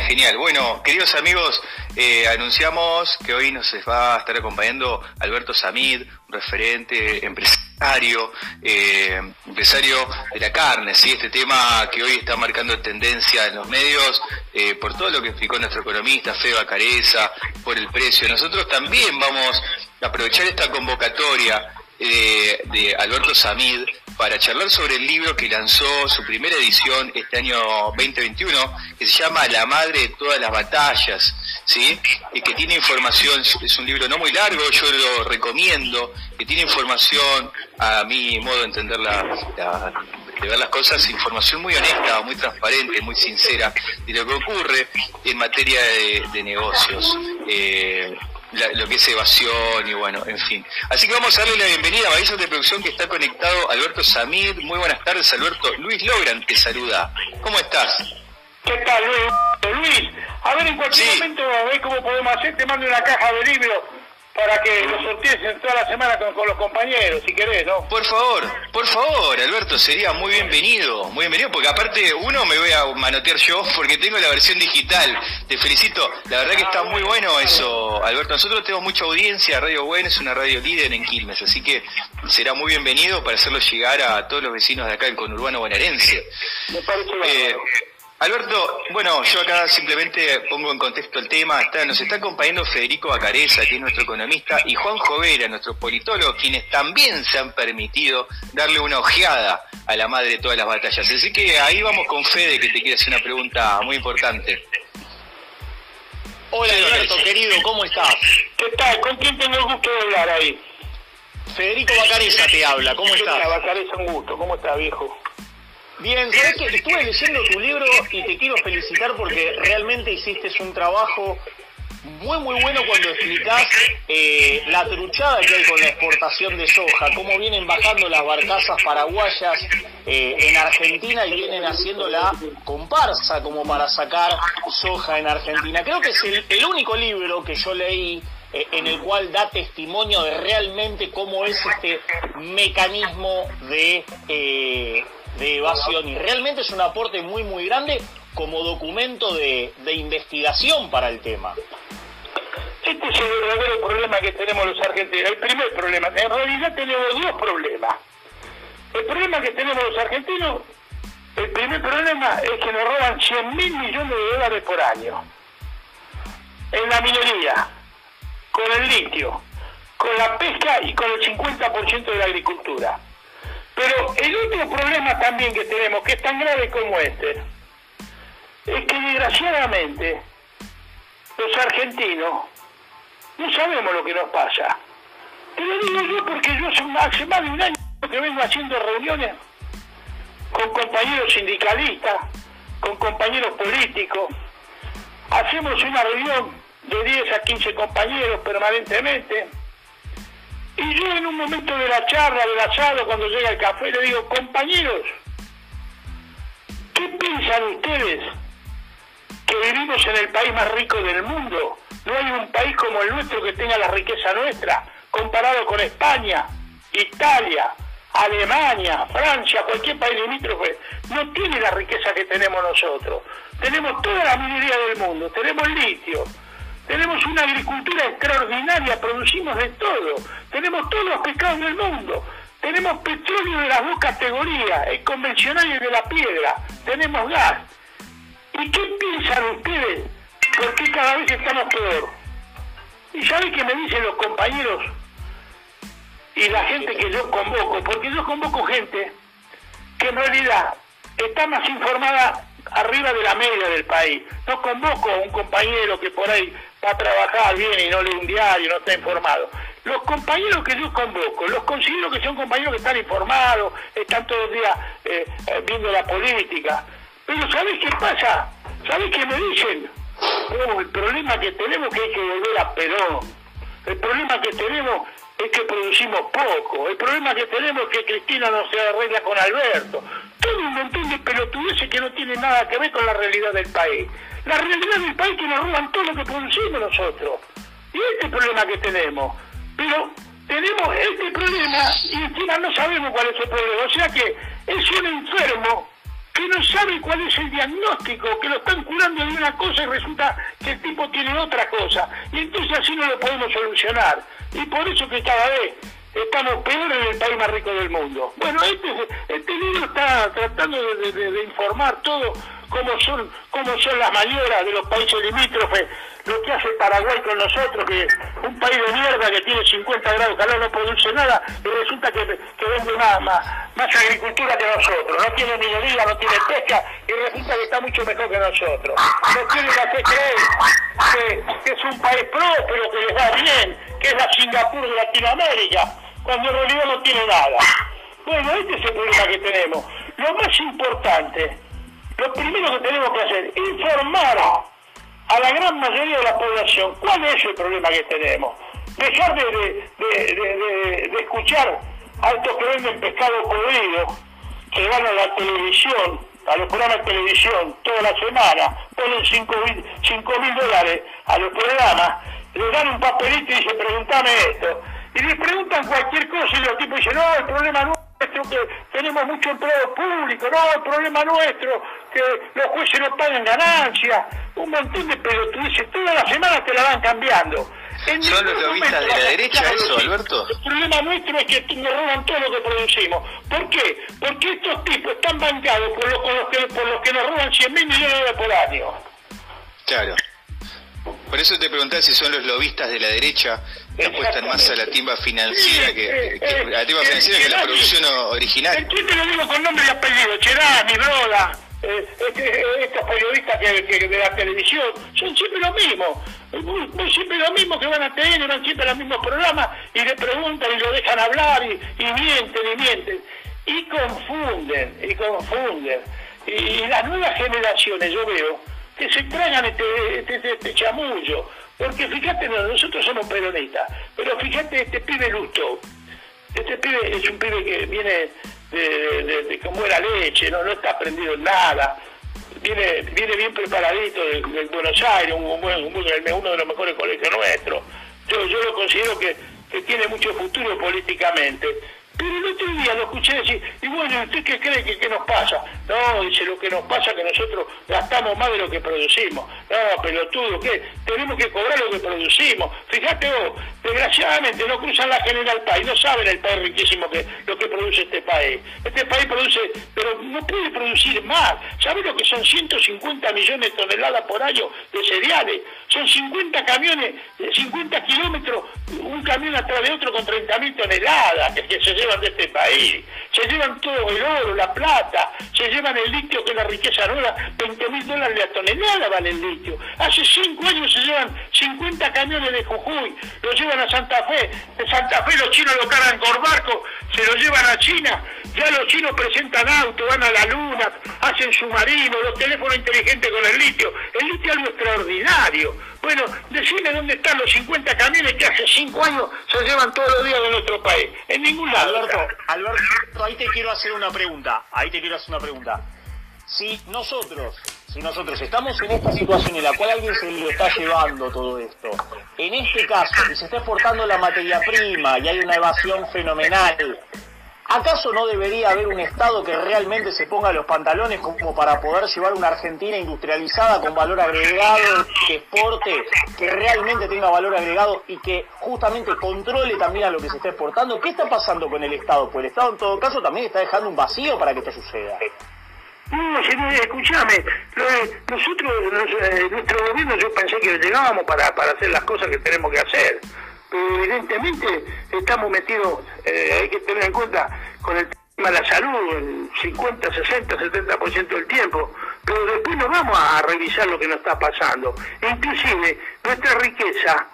Genial, Bueno, queridos amigos, eh, anunciamos que hoy nos va a estar acompañando Alberto Samid, un referente empresario, eh, empresario de la carne, ¿sí? este tema que hoy está marcando tendencia en los medios eh, por todo lo que explicó nuestro economista Feba Careza, por el precio. Nosotros también vamos a aprovechar esta convocatoria de Alberto Samid para charlar sobre el libro que lanzó su primera edición este año 2021, que se llama La Madre de todas las batallas, ¿sí? Y que tiene información, es un libro no muy largo, yo lo recomiendo, que tiene información, a mi modo de entender las cosas, información muy honesta, muy transparente, muy sincera de lo que ocurre en materia de, negocios. Eh, lo que es evasión y bueno, en fin. Así que vamos a darle la bienvenida a Avisos de Producción que está conectado Alberto Samir. Muy buenas tardes, Alberto. Luis Logran te saluda. ¿Cómo estás? ¿Qué tal, Luis? Luis, a ver en cualquier momento, a ver cómo podemos hacer, te mando una caja de libros para que lo sortees toda la semana con, los compañeros, si querés, ¿no? Por favor, por favor, Alberto, sería muy bienvenido, muy bienvenido, porque aparte uno me voy a manotear yo porque tengo la versión digital. Te felicito, la verdad que está muy bueno eso, Alberto. Nosotros tenemos mucha audiencia, Radio Buen es una radio líder en Quilmes, así que será muy bienvenido para hacerlo llegar a todos los vecinos de acá del conurbano bonaerense. Me parece eh, Alberto, bueno, yo acá simplemente pongo en contexto el tema. Está, nos está acompañando Federico Bacareza, que es nuestro economista, y Juan Jovera, nuestro politólogo, quienes también se han permitido darle una ojeada a la madre de todas las batallas. Así que ahí vamos con Fede, que te quiere hacer una pregunta muy importante. Hola Alberto, querido, ¿cómo estás? ¿Qué tal? ¿Con quién tengo el gusto de hablar ahí? Federico Bacareza te habla, ¿cómo estás? Bacareza, un gusto. ¿Cómo estás, viejo? Bien, sabes que estuve leyendo tu libro y te quiero felicitar porque realmente hiciste un trabajo muy muy bueno cuando explicás eh, la truchada que hay con la exportación de soja, cómo vienen bajando las barcazas paraguayas eh, en Argentina y vienen haciendo la comparsa como para sacar soja en Argentina. Creo que es el, único libro que yo leí eh, en el cual da testimonio de realmente cómo es este mecanismo de de evasión y realmente es un aporte muy muy grande como documento de, investigación para el tema. Este es el verdadero problema que tenemos los argentinos. El primer problema, en realidad tenemos dos problemas. El problema que tenemos los argentinos, el primer problema es que nos roban 100 mil millones de dólares por año. En la minería, con el litio, con la pesca y con el 50% de la agricultura. Pero el otro problema también que tenemos, que es tan grave como este, es que desgraciadamente los argentinos no sabemos lo que nos pasa. Te lo digo yo porque yo hace más de un año que vengo haciendo reuniones con compañeros sindicalistas, con compañeros políticos. Hacemos una reunión de 10 a 15 compañeros permanentemente y yo en un momento de la charla, del asado, cuando llega el café, le digo, compañeros, ¿qué piensan ustedes que vivimos en el país más rico del mundo? No hay un país como el nuestro que tenga la riqueza nuestra, comparado con España, Italia, Alemania, Francia, cualquier país limítrofe, no tiene la riqueza que tenemos nosotros. Tenemos toda la minería del mundo, tenemos litio, tenemos una agricultura extraordinaria, producimos de todo. Tenemos todos los pescados del mundo. Tenemos petróleo de las dos categorías, el convencional y el de la piedra. Tenemos gas. ¿Y qué piensan ustedes? ¿Por qué cada vez estamos peor? ¿Y saben qué me dicen los compañeros y la gente que yo convoco? Porque yo convoco gente que en realidad está más informada arriba de la media del país. No convoco a un compañero que por ahí va a trabajar bien y no lee un diario, no está informado. Los compañeros que yo convoco, los considero que son compañeros que están informados, están todos los días eh, eh, viendo la política. Pero ¿sabes qué pasa? ¿Sabes qué me dicen? Oh, el problema que tenemos es que hay que volver a Perón. El problema que tenemos es que producimos poco. El problema que tenemos es que Cristina no se arregla con Alberto. Todo un montón de pelotudeces que no tienen nada que ver con la realidad del país. La realidad del país que nos roban todo lo que producimos nosotros. Y este es el problema que tenemos. Pero tenemos este problema y encima no sabemos cuál es el problema. O sea que es un enfermo que no sabe cuál es el diagnóstico, que lo están curando de una cosa y resulta que el tipo tiene otra cosa. Y entonces así no lo podemos solucionar. Y por eso que cada vez estamos peor en el país más rico del mundo. Bueno, este, este libro está tratando de, informar todo cómo son, cómo son las maniobras de los países limítrofes, lo que hace Paraguay con nosotros, que un país de mierda que tiene 50 grados de calor no produce nada, y resulta que, que vende más, más, agricultura que nosotros, no tiene minería, no tiene pesca, y resulta que está mucho mejor que nosotros. No quieren hacer creer que, que es un país próspero, que les va bien, que es la Singapur de Latinoamérica cuando en realidad no tiene nada. Bueno, este es el problema que tenemos. Lo más importante, lo primero que tenemos que hacer, informar a la gran mayoría de la población cuál es el problema que tenemos. Dejar de, de, escuchar a estos que venden pescado podrido, que van a la televisión, a los programas de televisión toda la semana, ponen 5 mil dólares a los programas, le dan un papelito y dicen, pregúntame esto y le preguntan cualquier cosa y los tipos dicen, no, el problema nuestro que tenemos mucho empleo público, no, el problema nuestro que los jueces no pagan ganancias, un montón de pelotudeces, todas las semanas te la van cambiando. ¿Son los lobistas de la derecha eso, Alberto? El problema nuestro es que nos roban todo lo que producimos. ¿Por qué? Porque estos tipos están bancados por los, por los, que, por los que nos roban 100 mil millones de dólares por año. Claro. Por eso te preguntaba si son los lobistas de la derecha que apuestan más a la timba financiera que, a la timba financiera que la producción original. El te lo digo con nombre y apellido, Cherani, Broda, eh, este, estos periodistas que, de la televisión, son siempre lo mismo. Siempre lo mismo que van a tener, van siempre los mismos programas y le preguntan y lo dejan hablar y, y mienten y mienten. Y confunden, y confunden. Y las nuevas generaciones, yo veo, que se tragan este, este, este chamullo. Porque fíjate, nosotros somos peronistas, pero fíjate este pibe Lusto. Este pibe es un pibe que viene de, de, como era leche, no, está aprendido en nada. Viene, viene bien preparadito de, Buenos Aires, uno de los mejores colegios nuestros. Yo, yo lo considero que, que tiene mucho futuro políticamente pero el otro día lo escuché decir, y bueno, ¿usted qué cree que qué nos pasa? No, dice, lo que nos pasa es que nosotros gastamos más de lo que producimos. No, pelotudo, ¿qué? Tenemos que cobrar lo que producimos. Fíjate vos, desgraciadamente no cruzan la General Paz, no saben el país riquísimo que lo que produce este país. Este país produce, pero no puede producir más. ¿Sabes lo que son 150 millones de toneladas por año de cereales? Son 50 camiones, 50 kilómetros, un camión atrás de otro con 30.000 toneladas que, que se llevan de este país. Se llevan todo el oro, la plata, se llevan el litio, que es la riqueza nueva, 20 mil dólares la tonelada vale el litio. Hace cinco años se llevan 50 camiones de Jujuy, lo llevan a Santa Fe. De Santa Fe los chinos lo cargan con barco, se lo llevan a China. Ya los chinos presentan autos, van a la luna, hacen submarinos, los teléfonos inteligentes con el litio. El litio es algo extraordinario. Bueno, decime dónde están los 50 camiones que hace cinco años se llevan todos los días de nuestro país. En ningún lado. Alberto, Alberto, ahí te quiero hacer una pregunta. Ahí te quiero hacer una pregunta. Si nosotros, si nosotros estamos en esta situación en la cual alguien se lo está llevando todo esto, en este caso, si se está exportando la materia prima y hay una evasión fenomenal, ¿Acaso no debería haber un Estado que realmente se ponga los pantalones como para poder llevar una Argentina industrializada con valor agregado, que exporte, que realmente tenga valor agregado y que justamente controle también a lo que se está exportando? ¿Qué está pasando con el Estado? Pues el Estado en todo caso también está dejando un vacío para que esto suceda. No, señor, escúchame, nosotros, eh, nuestro gobierno yo pensé que llegábamos para, para hacer las cosas que tenemos que hacer evidentemente estamos metidos, eh, hay que tener en cuenta, con el tema de la salud, el 50, 60, 70% del tiempo, pero después no vamos a revisar lo que nos está pasando. inclusive, nuestra riqueza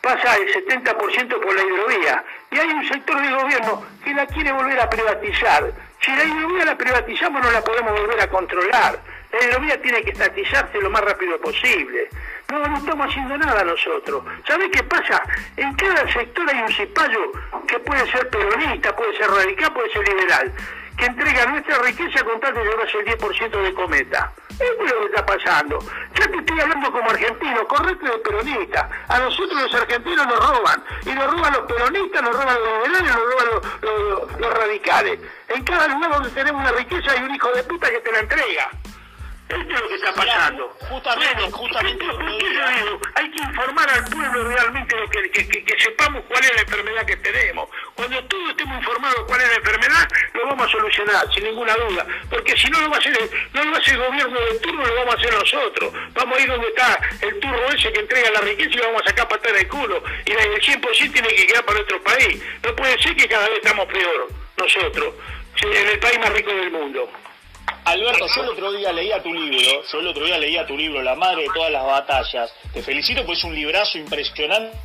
pasa el 70% por la hidrovía, y hay un sector del gobierno que la quiere volver a privatizar. Si la hidrovía la privatizamos no la podemos volver a controlar. La hidrovía tiene que estatizarse lo más rápido posible. No, estamos haciendo nada nosotros. ¿Sabés qué pasa? En cada sector hay un cipayo que puede ser peronista, puede ser radical, puede ser liberal, que entrega nuestra riqueza con tal de llevarse el 10% de cometa. Esto es lo que está pasando. Ya te estoy hablando como argentino, correcto de peronista. A nosotros los argentinos nos roban. Y nos roban los peronistas, nos roban los liberales, nos roban los, los radicales. En cada lugar donde tenemos una riqueza hay un hijo de puta que te la entrega. Esto es lo que está pasando. Justamente, justamente. hay que informar al pueblo realmente de que, que, sepamos cuál es la enfermedad que tenemos. Cuando todos estemos informados cuál es la enfermedad, lo vamos a solucionar, sin ninguna duda. Porque si no lo va a hacer el, no lo va a hacer el gobierno del turno, lo vamos a hacer nosotros. Vamos a ir donde está el turno ese que entrega la riqueza y lo vamos a sacar patada del culo. Y el 100% tiene que quedar para nuestro país. No puede ser que cada vez estamos peor nosotros, en el país más rico del mundo. Alberto, yo el otro día leía tu libro, yo el otro día leía tu libro, La madre de todas las batallas. Te felicito porque es un librazo impresionante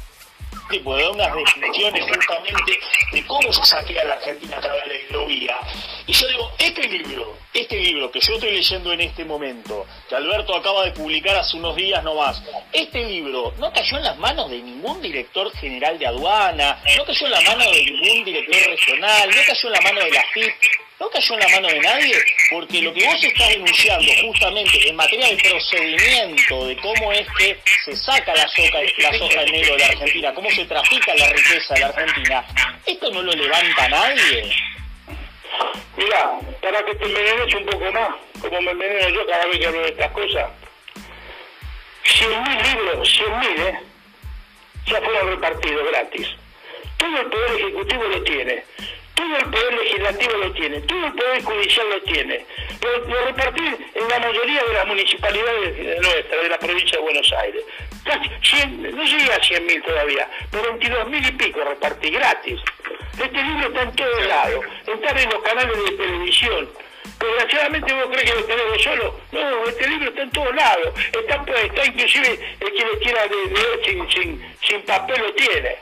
porque da unas definiciones justamente de cómo se saquea la Argentina a través de la hidrovía. Y yo digo, este libro, este libro que yo estoy leyendo en este momento, que Alberto acaba de publicar hace unos días nomás, este libro no cayó en las manos de ningún director general de aduana, no cayó en la mano de ningún director regional, no cayó en la mano de la FIP, no cayó en la mano de nadie, porque lo que vos estás denunciando justamente en materia de procedimiento, de cómo es que se saca la la soja en negro de la Argentina, cómo se trafica la riqueza de la Argentina, ¿esto no lo levanta nadie? Mira, para que te envenenes un poco más, como me enveneno yo cada vez que hablo de estas cosas, 100.000 libros, 100.000, ¿eh? Ya fueron repartidos gratis. Todo el Poder Ejecutivo lo tiene todo el poder legislativo lo tiene, todo el poder judicial lo tiene. Lo, lo repartí en la mayoría de las municipalidades nuestras, de la provincia de Buenos Aires. Casi 100, no llega a 100 mil todavía, pero 22 mil y pico repartí gratis. Este libro está en todos lados, está en los canales de televisión. Desgraciadamente vos crees que lo tenemos solo. No, este libro está en todos lados. Está, está inclusive el que le quiera leer sin, sin, sin papel lo tiene.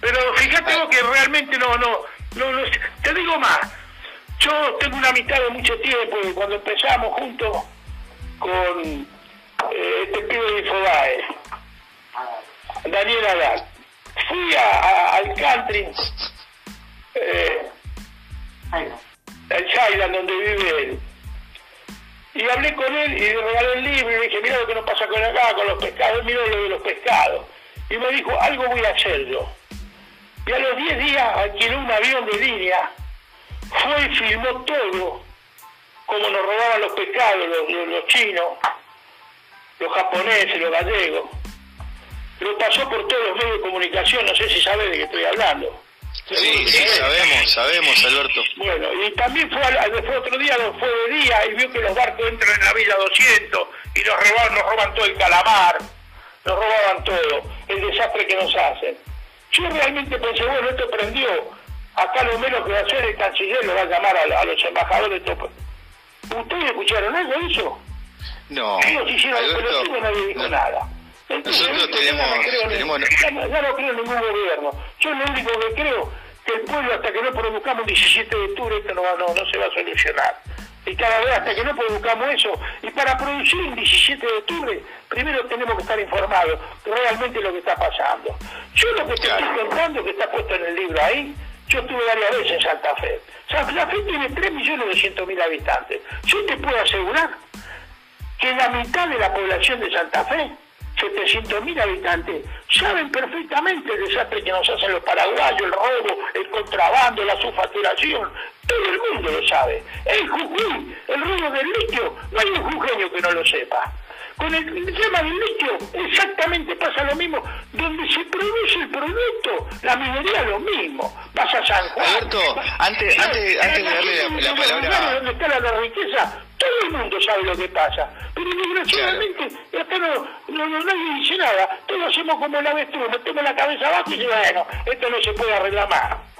Pero fíjate vos que realmente no, no, no, no, te digo más, yo tengo una amistad de mucho tiempo, cuando empezamos juntos con eh, este pibe de Infobae, Daniel Adán. Fui a, al country, eh, al Chayland, donde vive él. Y hablé con él y le regalé el libro y le dije, mira lo que nos pasa con acá, con los pescados, mira lo de los pescados. Y me dijo, algo voy a hacer yo. Y a los 10 días alquiló un avión de línea, fue y filmó todo, como nos robaban los pescados, los, chinos, los japoneses, los gallegos. Lo pasó por todos los medios de comunicación, no sé si sabe de qué estoy hablando. Sí, sí, sabemos, sabemos, Alberto. Bueno, y también fue, fue otro día, fue de día, y vio que los barcos entran en la Villa 200 y nos roban, nos roban todo el calamar, nos robaban todo, el desastre que nos hacen. Yo realmente pensé, bueno, esto prendió. Acá lo menos que va a hacer el canciller lo va a llamar a, los embajadores. ¿Ustedes escucharon algo de eso? No. Ellos hicieron Alberto, nadie dijo nada. nosotros tenemos, ya, no, creo en ningún gobierno. Yo lo único que creo que el pueblo hasta que no produzcamos el 17 de octubre esto no, no, no se va a solucionar y cada vez hasta que no produzcamos eso. Y para producir el 17 de octubre, primero tenemos que estar informados realmente lo que está pasando. Yo lo que te estoy contando, que está puesto en el libro ahí, yo estuve varias veces en Santa Fe. Santa Fe tiene 3.200.000 habitantes. Yo te puedo asegurar que la mitad de la población de Santa Fe 700.000 habitantes saben perfectamente el desastre que nos hacen los paraguayos, el robo, el contrabando, la subfacturación. Todo el mundo lo sabe. El Jujuy, el robo del litio, no hay un jujeño que no lo sepa. Con el tema del litio exactamente pasa lo mismo. Donde se produce el producto, la minería es lo mismo. Vas a San Juan. Alberto, antes, antes, antes de darle la, palabra... Donde está la riqueza, todo el mundo sabe lo que pasa. Pero desgraciadamente, acá no, no, no, nadie dice nada. Todos hacemos como la avestruz, metemos la cabeza abajo y bueno, esto no se puede arreglar más.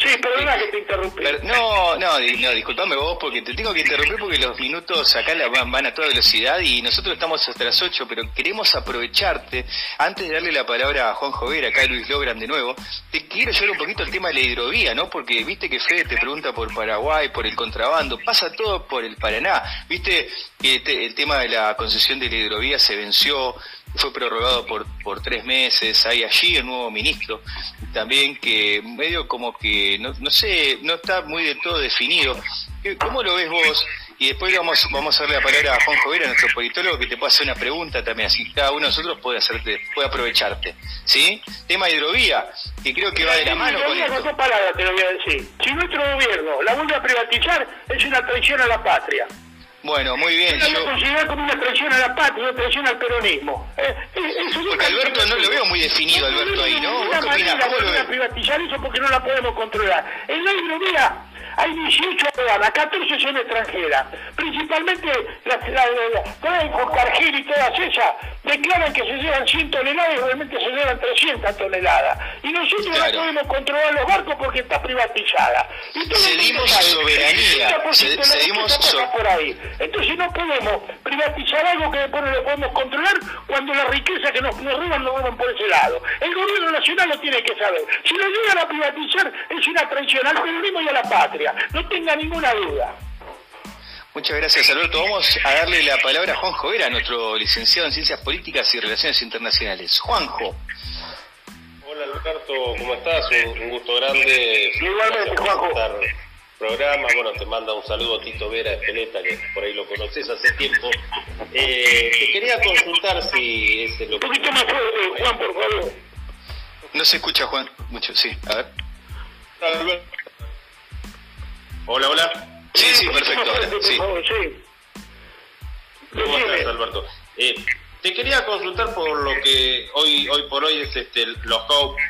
Sí, perdona que te interrumpí. no, no, no, disculpame vos porque te tengo que interrumpir porque los minutos acá van, a toda velocidad y nosotros estamos hasta las 8, pero queremos aprovecharte, antes de darle la palabra a Juan Jover, acá a Luis Logran de nuevo, te quiero llevar un poquito el tema de la hidrovía, ¿no? Porque viste que Fede te pregunta por Paraguay, por el contrabando, pasa todo por el Paraná, viste que el tema de la concesión de la hidrovía se venció, fue prorrogado por, por tres meses, hay allí el nuevo ministro también que medio como que, no, no sé, no está muy de todo definido ¿Cómo lo ves vos? Y después vamos, vamos a darle la palabra a Juan Jovera, nuestro politólogo, que te pueda hacer una pregunta también, así cada uno de nosotros puede hacerte, puede aprovecharte. ¿Sí? Tema hidrovía, que creo que va de la mano con esto. Con palabras te lo voy a decir. Si nuestro gobierno la vuelve a privatizar, es una traición a la patria. Bueno, muy bien. Yo lo considero como una traición a la patria, una traición al peronismo. Eh, eh porque Alberto no lo veo muy definido, Alberto, ahí, ¿no? ¿Vos qué opinás? ¿Cómo lo ves? privatizar eso porque no la podemos controlar. En la hidrovía hay 18 aduanas, 14 son extranjeras. Principalmente las la, la, y todas esas declaran que se llevan 100 toneladas y realmente se llevan 300 toneladas. Y nosotros no podemos controlar los barcos porque está privatizada. Y Cedimos soberanía. Cedimos por ahí. Entonces no podemos privatizar algo que después no lo podemos controlar cuando la riqueza que nos, nos roban nos roban por ese lado. El gobierno nacional lo tiene que saber. Si lo llegan a privatizar es una traición al periodismo y a la patria no tenga ninguna duda. Muchas gracias, Alberto. Vamos a darle la palabra a Juan Jovera, nuestro licenciado en Ciencias Políticas y Relaciones Internacionales. Juanjo. Hola, Alberto, ¿cómo estás? Un, gusto grande. Igualmente, Juanjo. Programa, bueno, te manda un saludo a Tito Vera Espeleta, que por ahí lo conoces hace tiempo. Eh, te quería consultar si es lo Un poquito más fuerte, Juan, por favor. No se escucha, Juan, mucho, sí, a ver. Alberto. Hola, hola. Sí, sí, perfecto. sí. ¿Cómo estás, Alberto? Eh, te quería consultar por lo que hoy hoy por hoy es este los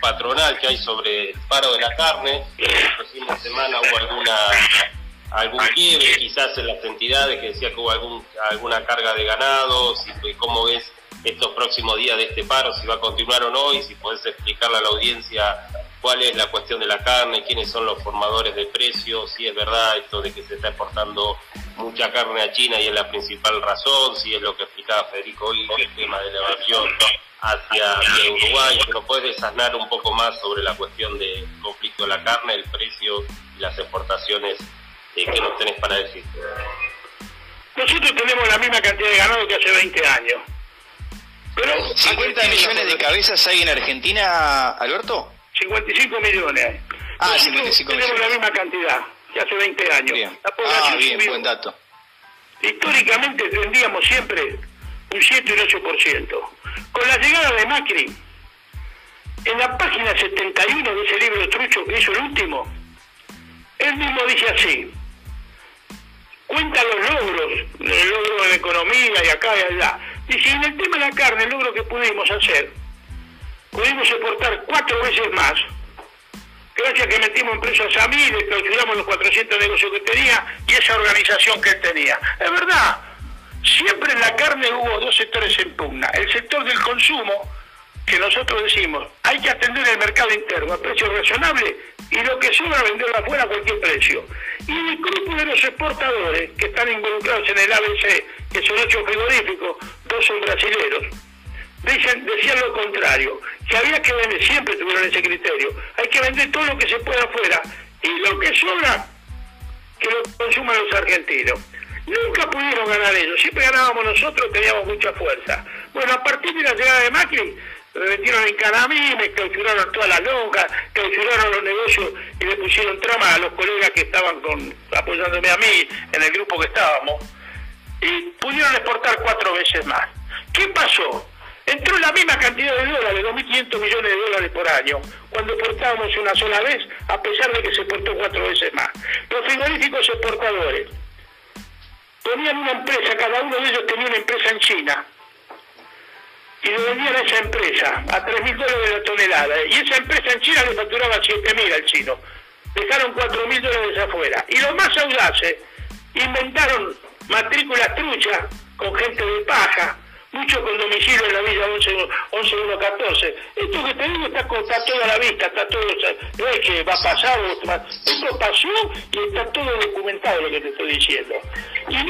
patronal que hay sobre el paro de la carne. Fin de semana hubo alguna algún quiebre quizás en las entidades que decía que hubo algún, alguna carga de ganados y, cómo ves estos próximos días de este paro, si va a continuar o no y si podés explicarle a la audiencia cuál es la cuestión de la carne, quiénes son los formadores de precios, si es verdad esto de que se está exportando mucha carne a China y es la principal razón, si es lo que explicaba Federico hoy, el tema de la evasión hacia, Uruguay, pero puedes desasnar un poco más sobre la cuestión del conflicto de la carne, el precio y las exportaciones eh, que nos tenés para decir. Nosotros tenemos la misma cantidad de ganado que hace 20 años. Pero 50 millones de cabezas hay en Argentina, Alberto. 55 millones. Ah, 55 tenemos la misma cantidad que hace 20 años. Bien. ah, bien, buen dato. Históricamente tendríamos siempre un 7 y un 8%. Con la llegada de Macri, en la página 71 de ese libro trucho que hizo el último, él mismo dice así, cuenta los logros, el logro de la economía y acá y allá. Dice, en el tema de la carne, el logro que pudimos hacer pudimos exportar cuatro veces más, gracias a que metimos en preso a Samir, clausuramos los 400 negocios que tenía y esa organización que él tenía. Es verdad, siempre en la carne hubo dos sectores en pugna. El sector del consumo, que nosotros decimos, hay que atender el mercado interno a precio razonable y lo que sobra venderlo afuera a cualquier precio. Y el grupo de los exportadores que están involucrados en el ABC, que son ocho frigoríficos, dos son decían lo contrario, que había que vender, siempre tuvieron ese criterio, hay que vender todo lo que se pueda afuera y lo que sobra, que lo consuman los argentinos. Nunca pudieron ganar ellos, siempre ganábamos nosotros, teníamos mucha fuerza. Bueno, a partir de la llegada de Macri, me metieron en Canamí, me clausuraron todas las lonjas, clausuraron los negocios y le pusieron trama a los colegas que estaban con, apoyándome a mí en el grupo que estábamos. Y pudieron exportar cuatro veces más. ¿Qué pasó? Entró la misma cantidad de dólares, 2.500 millones de dólares por año, cuando exportábamos una sola vez, a pesar de que se exportó cuatro veces más. Los frigoríficos exportadores ponían una empresa, cada uno de ellos tenía una empresa en China, y le vendían a esa empresa a 3.000 dólares la tonelada, y esa empresa en China le facturaba 7.000 al chino. Dejaron 4.000 dólares afuera. Y los más audaces inventaron matrículas truchas con gente de paja, muchos con domicilio en la villa 11114. Esto que te digo está, está toda la vista, está todo, no es que va a pasar, esto pasó y está todo documentado lo que te estoy diciendo. Y no,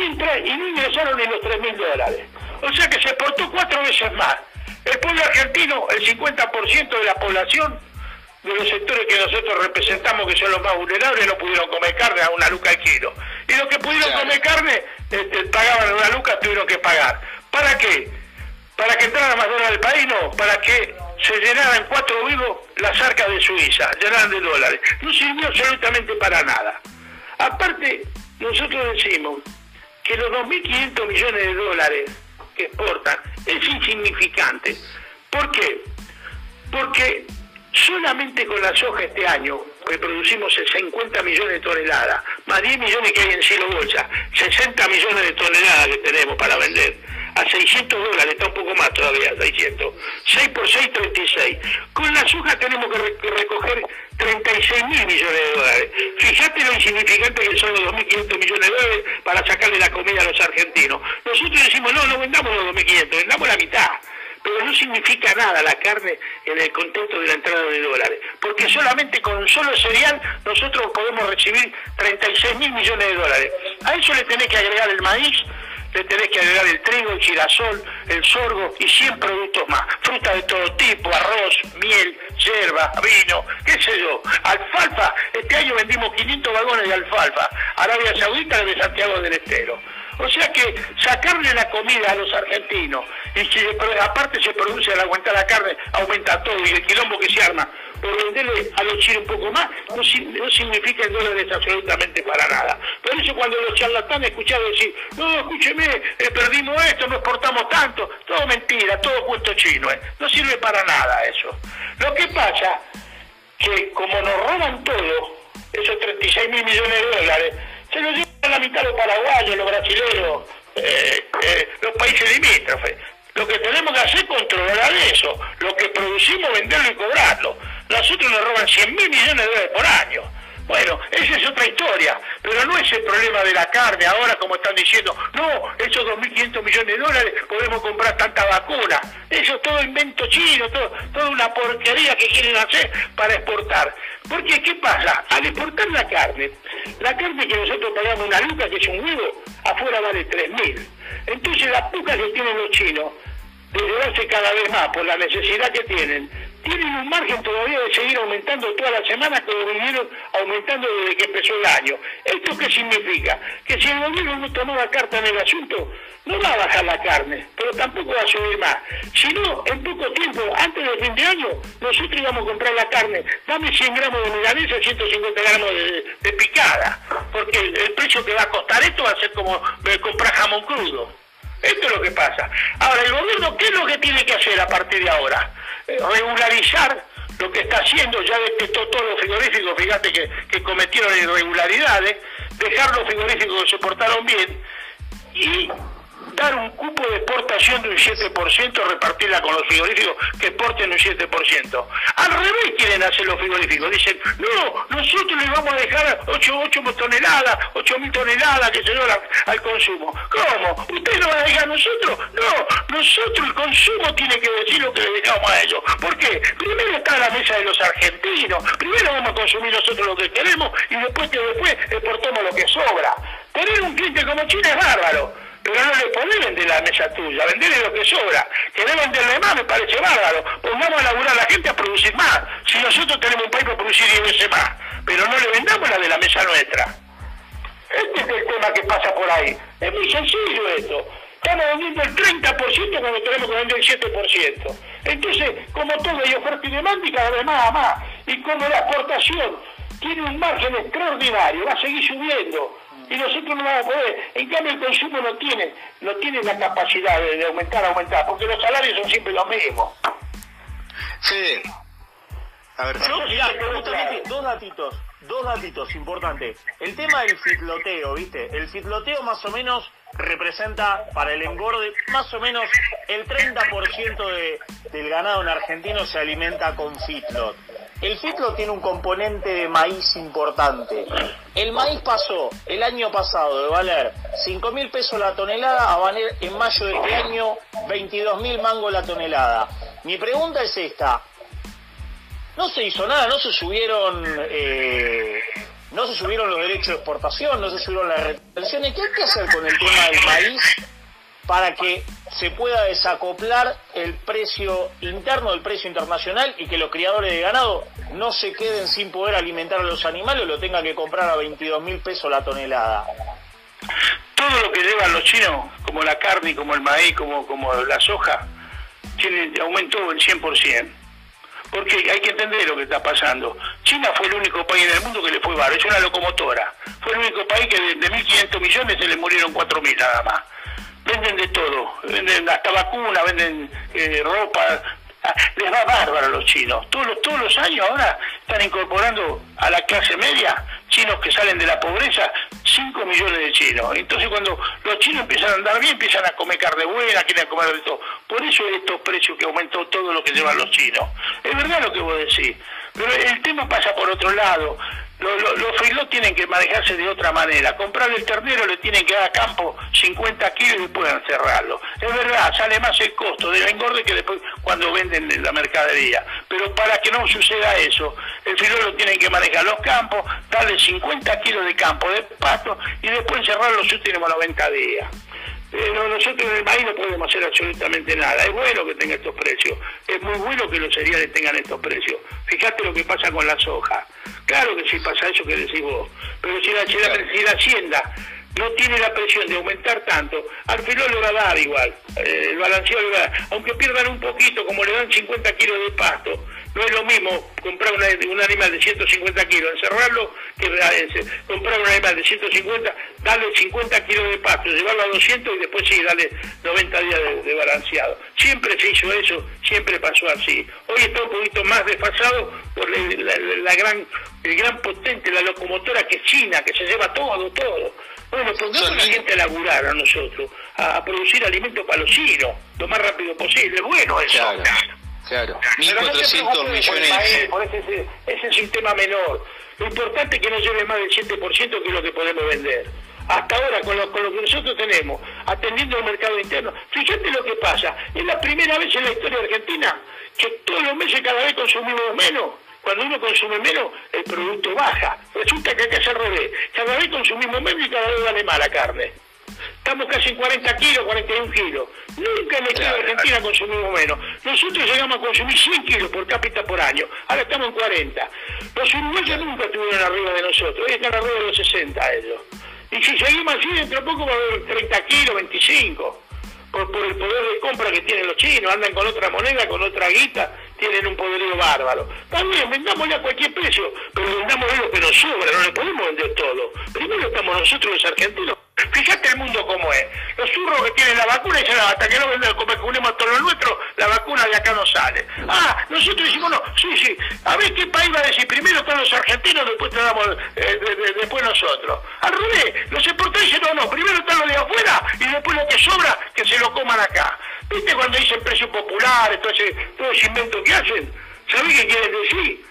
y no ingresaron ni los 3 mil dólares. O sea que se exportó cuatro veces más. El pueblo argentino, el 50% de la población, de los sectores que nosotros representamos, que son los más vulnerables, no pudieron comer carne a una luca al kilo. Y los que pudieron comer carne, este, pagaban una luca, tuvieron que pagar. ¿Para qué? ¿Para que entrara más dólares al país? No, para que se llenaran cuatro vivos las arcas de Suiza, llenaran de dólares. No sirvió absolutamente para nada. Aparte, nosotros decimos que los 2.500 millones de dólares que exportan es insignificante. ¿Por qué? Porque solamente con la soja este año, que producimos 50 millones de toneladas, más 10 millones que hay en cielo bolsa, 60 millones de toneladas que tenemos para vender, a 600 dólares, está un poco más todavía, 600. 6 por 6, 36. Con la soja tenemos que, recoger 36 mil millones de dólares. Fíjate lo insignificante que son los 2.500 millones de dólares para sacarle la comida a los argentinos. Nosotros decimos, no, no vendamos los 2.500, vendamos la mitad pero no significa nada la carne en el contexto de la entrada de dólares, porque solamente con un solo cereal nosotros podemos recibir 36 mil millones de dólares. A eso le tenés que agregar el maíz, le tenés que agregar el trigo, el girasol, el sorgo y 100 productos más. Fruta de todo tipo, arroz, miel, yerba, vino, qué sé yo. Alfalfa, este año vendimos 500 vagones de alfalfa. Arabia Saudita de Santiago del Estero. O sea que sacarle la comida a los argentinos y si aparte se produce al aguantar la carne, aumenta todo y el quilombo que se arma por venderle a los chinos un poco más, no, significa en dólares absolutamente para nada. Por eso cuando los charlatanes escuchaban decir, no, escúcheme, eh, perdimos esto, no exportamos tanto, todo mentira, todo puesto chino, eh. no sirve para nada eso. Lo que pasa que como nos roban todo, esos 36 mil millones de dólares, se los llevan a la mitad los paraguayos, los brasileños, eh, los países limítrofes. Lo que tenemos que hacer es controlar eso, lo que producimos, venderlo y cobrarlo. Nosotros nos roban 100 mil millones de dólares por año. Bueno, esa es otra historia, pero no es el problema de la carne ahora como están diciendo, no, esos 2.500 millones de dólares podemos comprar tanta vacuna, eso es todo invento chino, todo, toda una porquería que quieren hacer para exportar. Porque, ¿qué pasa? Al exportar la carne, la carne que nosotros pagamos una luca, que es un huevo, afuera vale 3.000. Entonces las pucas que tienen los chinos, de llevarse cada vez más por la necesidad que tienen, tienen un margen todavía de seguir aumentando todas las semanas como vinieron aumentando desde que empezó el año. ¿Esto qué significa? Que si el gobierno no tomaba carta en el asunto, no va a bajar la carne, pero tampoco va a subir más. Si no, en poco tiempo, antes del fin de año, nosotros íbamos a comprar la carne. Dame 100 gramos de milanesa, 150 gramos de, picada, porque el, precio que va a costar esto va a ser como eh, comprar jamón crudo. Esto es lo que pasa. Ahora, el gobierno, ¿qué es lo que tiene que hacer a partir de ahora? Eh, regularizar lo que está haciendo, ya detectó todos los frigoríficos, fíjate que, que cometieron irregularidades, dejar los frigoríficos que se portaron bien y dar un cupo de exportación de un 7%, repartirla con los frigoríficos que exporten un 7%. Al revés quieren hacer los frigoríficos. Dicen, no, nosotros les vamos a dejar 8, 8 toneladas, 8 mil toneladas que se llevan al consumo. ¿Cómo? ¿Ustedes no van a dejar a nosotros? No, nosotros el consumo tiene que decir lo que le dejamos a ellos. ¿Por qué? Primero está la mesa de los argentinos, primero vamos a consumir nosotros lo que queremos y después que después exportemos lo que sobra. Tener un cliente como China es bárbaro pero no le podés vender la mesa tuya, venderle lo que sobra. Querés venderle más, me parece bárbaro. Pongamos a laburar a la gente a producir más. Si nosotros tenemos un país para producir 10 veces más, pero no le vendamos la de la mesa nuestra. Este es el tema que pasa por ahí. Es muy sencillo esto. Estamos vendiendo el 30% cuando tenemos que vender el 7%. Entonces, como todo hay oferta y demanda y cada vez más a más. Y como la exportación tiene un margen extraordinario, va a seguir subiendo y nosotros no vamos a poder. En cambio, el consumo no tiene, no tiene la capacidad de, aumentar, aumentar, porque los salarios son siempre los mismos. Sí. A ver, Yo, justamente, dos datitos, dos datitos importantes. El tema del fitloteo, ¿viste? El fitloteo más o menos representa para el engorde más o menos el 30% de, del ganado en argentino se alimenta con fitlot. El fitlo tiene un componente de maíz importante. El maíz pasó el año pasado de valer 5 mil pesos la tonelada a valer en mayo de este año 22 mil mangos la tonelada. Mi pregunta es esta. No se hizo nada, no se subieron... Eh, no se subieron los derechos de exportación, no se subieron las retenciones. ¿Qué hay que hacer con el tema del maíz para que se pueda desacoplar el precio interno del precio internacional y que los criadores de ganado no se queden sin poder alimentar a los animales o lo tengan que comprar a 22 mil pesos la tonelada. Todo lo que llevan los chinos, como la carne, como el maíz, como, como la soja, tiene, aumentó el 100%. Porque hay que entender lo que está pasando. China fue el único país en el mundo que le fue barato, es una locomotora. Fue el único país que de, de 1.500 millones se le murieron 4.000 nada más. Venden de todo, venden hasta vacunas, venden eh, ropa, Ah, les va bárbaro a los chinos. Todos los, todos los años ahora están incorporando a la clase media chinos que salen de la pobreza, 5 millones de chinos. Entonces cuando los chinos empiezan a andar bien, empiezan a comer carne buena, quieren comer de todo. Por eso estos precios que aumentó todo lo que llevan los chinos. Es verdad lo que vos decís. Pero el tema pasa por otro lado. Los, los, los tienen que manejarse de otra manera. Comprar el ternero le tienen que dar a campo 50 kilos y después cerrarlo. Es verdad, sale más el costo de la engorde que después cuando venden la mercadería. Pero para que no suceda eso, el filón lo tienen que manejar los campos, darle 50 kilos de campo de pasto y después cerrar los últimos 90 días. Eh, nosotros en el maíz no podemos hacer absolutamente nada. Es bueno que tenga estos precios. Es muy bueno que los cereales tengan estos precios. Fíjate lo que pasa con la soja. Claro que sí pasa eso que decís vos. Pero si la, si la, hacienda no tiene la presión de aumentar tanto, al filo le va a dar igual, eh, el balanceo le va a dar, aunque pierdan un poquito, como le dan 50 kilos de pasto, no es lo mismo comprar un animal de 150 kilos, encerrarlo, que eh, comprar un animal de 150, darle 50 kilos de pasto, llevarlo a 200 y después sí, darle 90 días de, balanceado. Siempre se hizo eso, siempre pasó así. Hoy está un poquito más desfasado por la, gran, el gran potente, la locomotora que es China, que se lleva todo, todo. Bueno, pongamos a la gente a laburar a nosotros, a, producir alimentos para los chinos, lo más rápido posible. Bueno, eso. Claro, 1.400 millones. Por ese, ese sistema menor. Lo importante es que no lleve más del 7% que es lo que podemos vender. Hasta ahora, con lo, con lo que nosotros tenemos, atendiendo al mercado interno, fíjate lo que pasa. Es la primera vez en la historia argentina que todos los meses cada vez consumimos menos. Cuando uno consume menos, el producto baja. Resulta que acá es al revés. Cada vez consumimos menos y cada vez vale más la carne. Estamos casi en 40 kilos, 41 kilos. Nunca en la historia de Argentina consumimos menos. Nosotros llegamos a consumir 100 kilos por cápita por año. Ahora estamos en 40. Los uruguayos nunca estuvieron arriba de nosotros. Hoy están arriba de los 60 ellos. Y si seguimos así, dentro de poco va a haber 30 kilos, 25. Por, por, el poder de compra que tienen los chinos, andan con otra moneda, con otra guita, tienen un poderío bárbaro. También vendámosle a cualquier precio, pero vendámosle lo que nos sobra, no le podemos vender todo. Primero estamos nosotros los argentinos Fíjate el mundo como es. Los zurros que tienen la vacuna dicen, hasta que no vacunemos todo lo nuestro, la vacuna de acá no sale. Ah, nosotros decimos, no, sí, sí. A ver qué país va a decir, primero están los argentinos, después te damos, eh, después nosotros. Al revés, los exportadores dicen, no, no, primero están los de afuera y después lo que sobra, que se lo coman acá. ¿Viste cuando dicen precios populares, todo ese, todo ese invento que hacen? ¿Sabés qué quieren decir?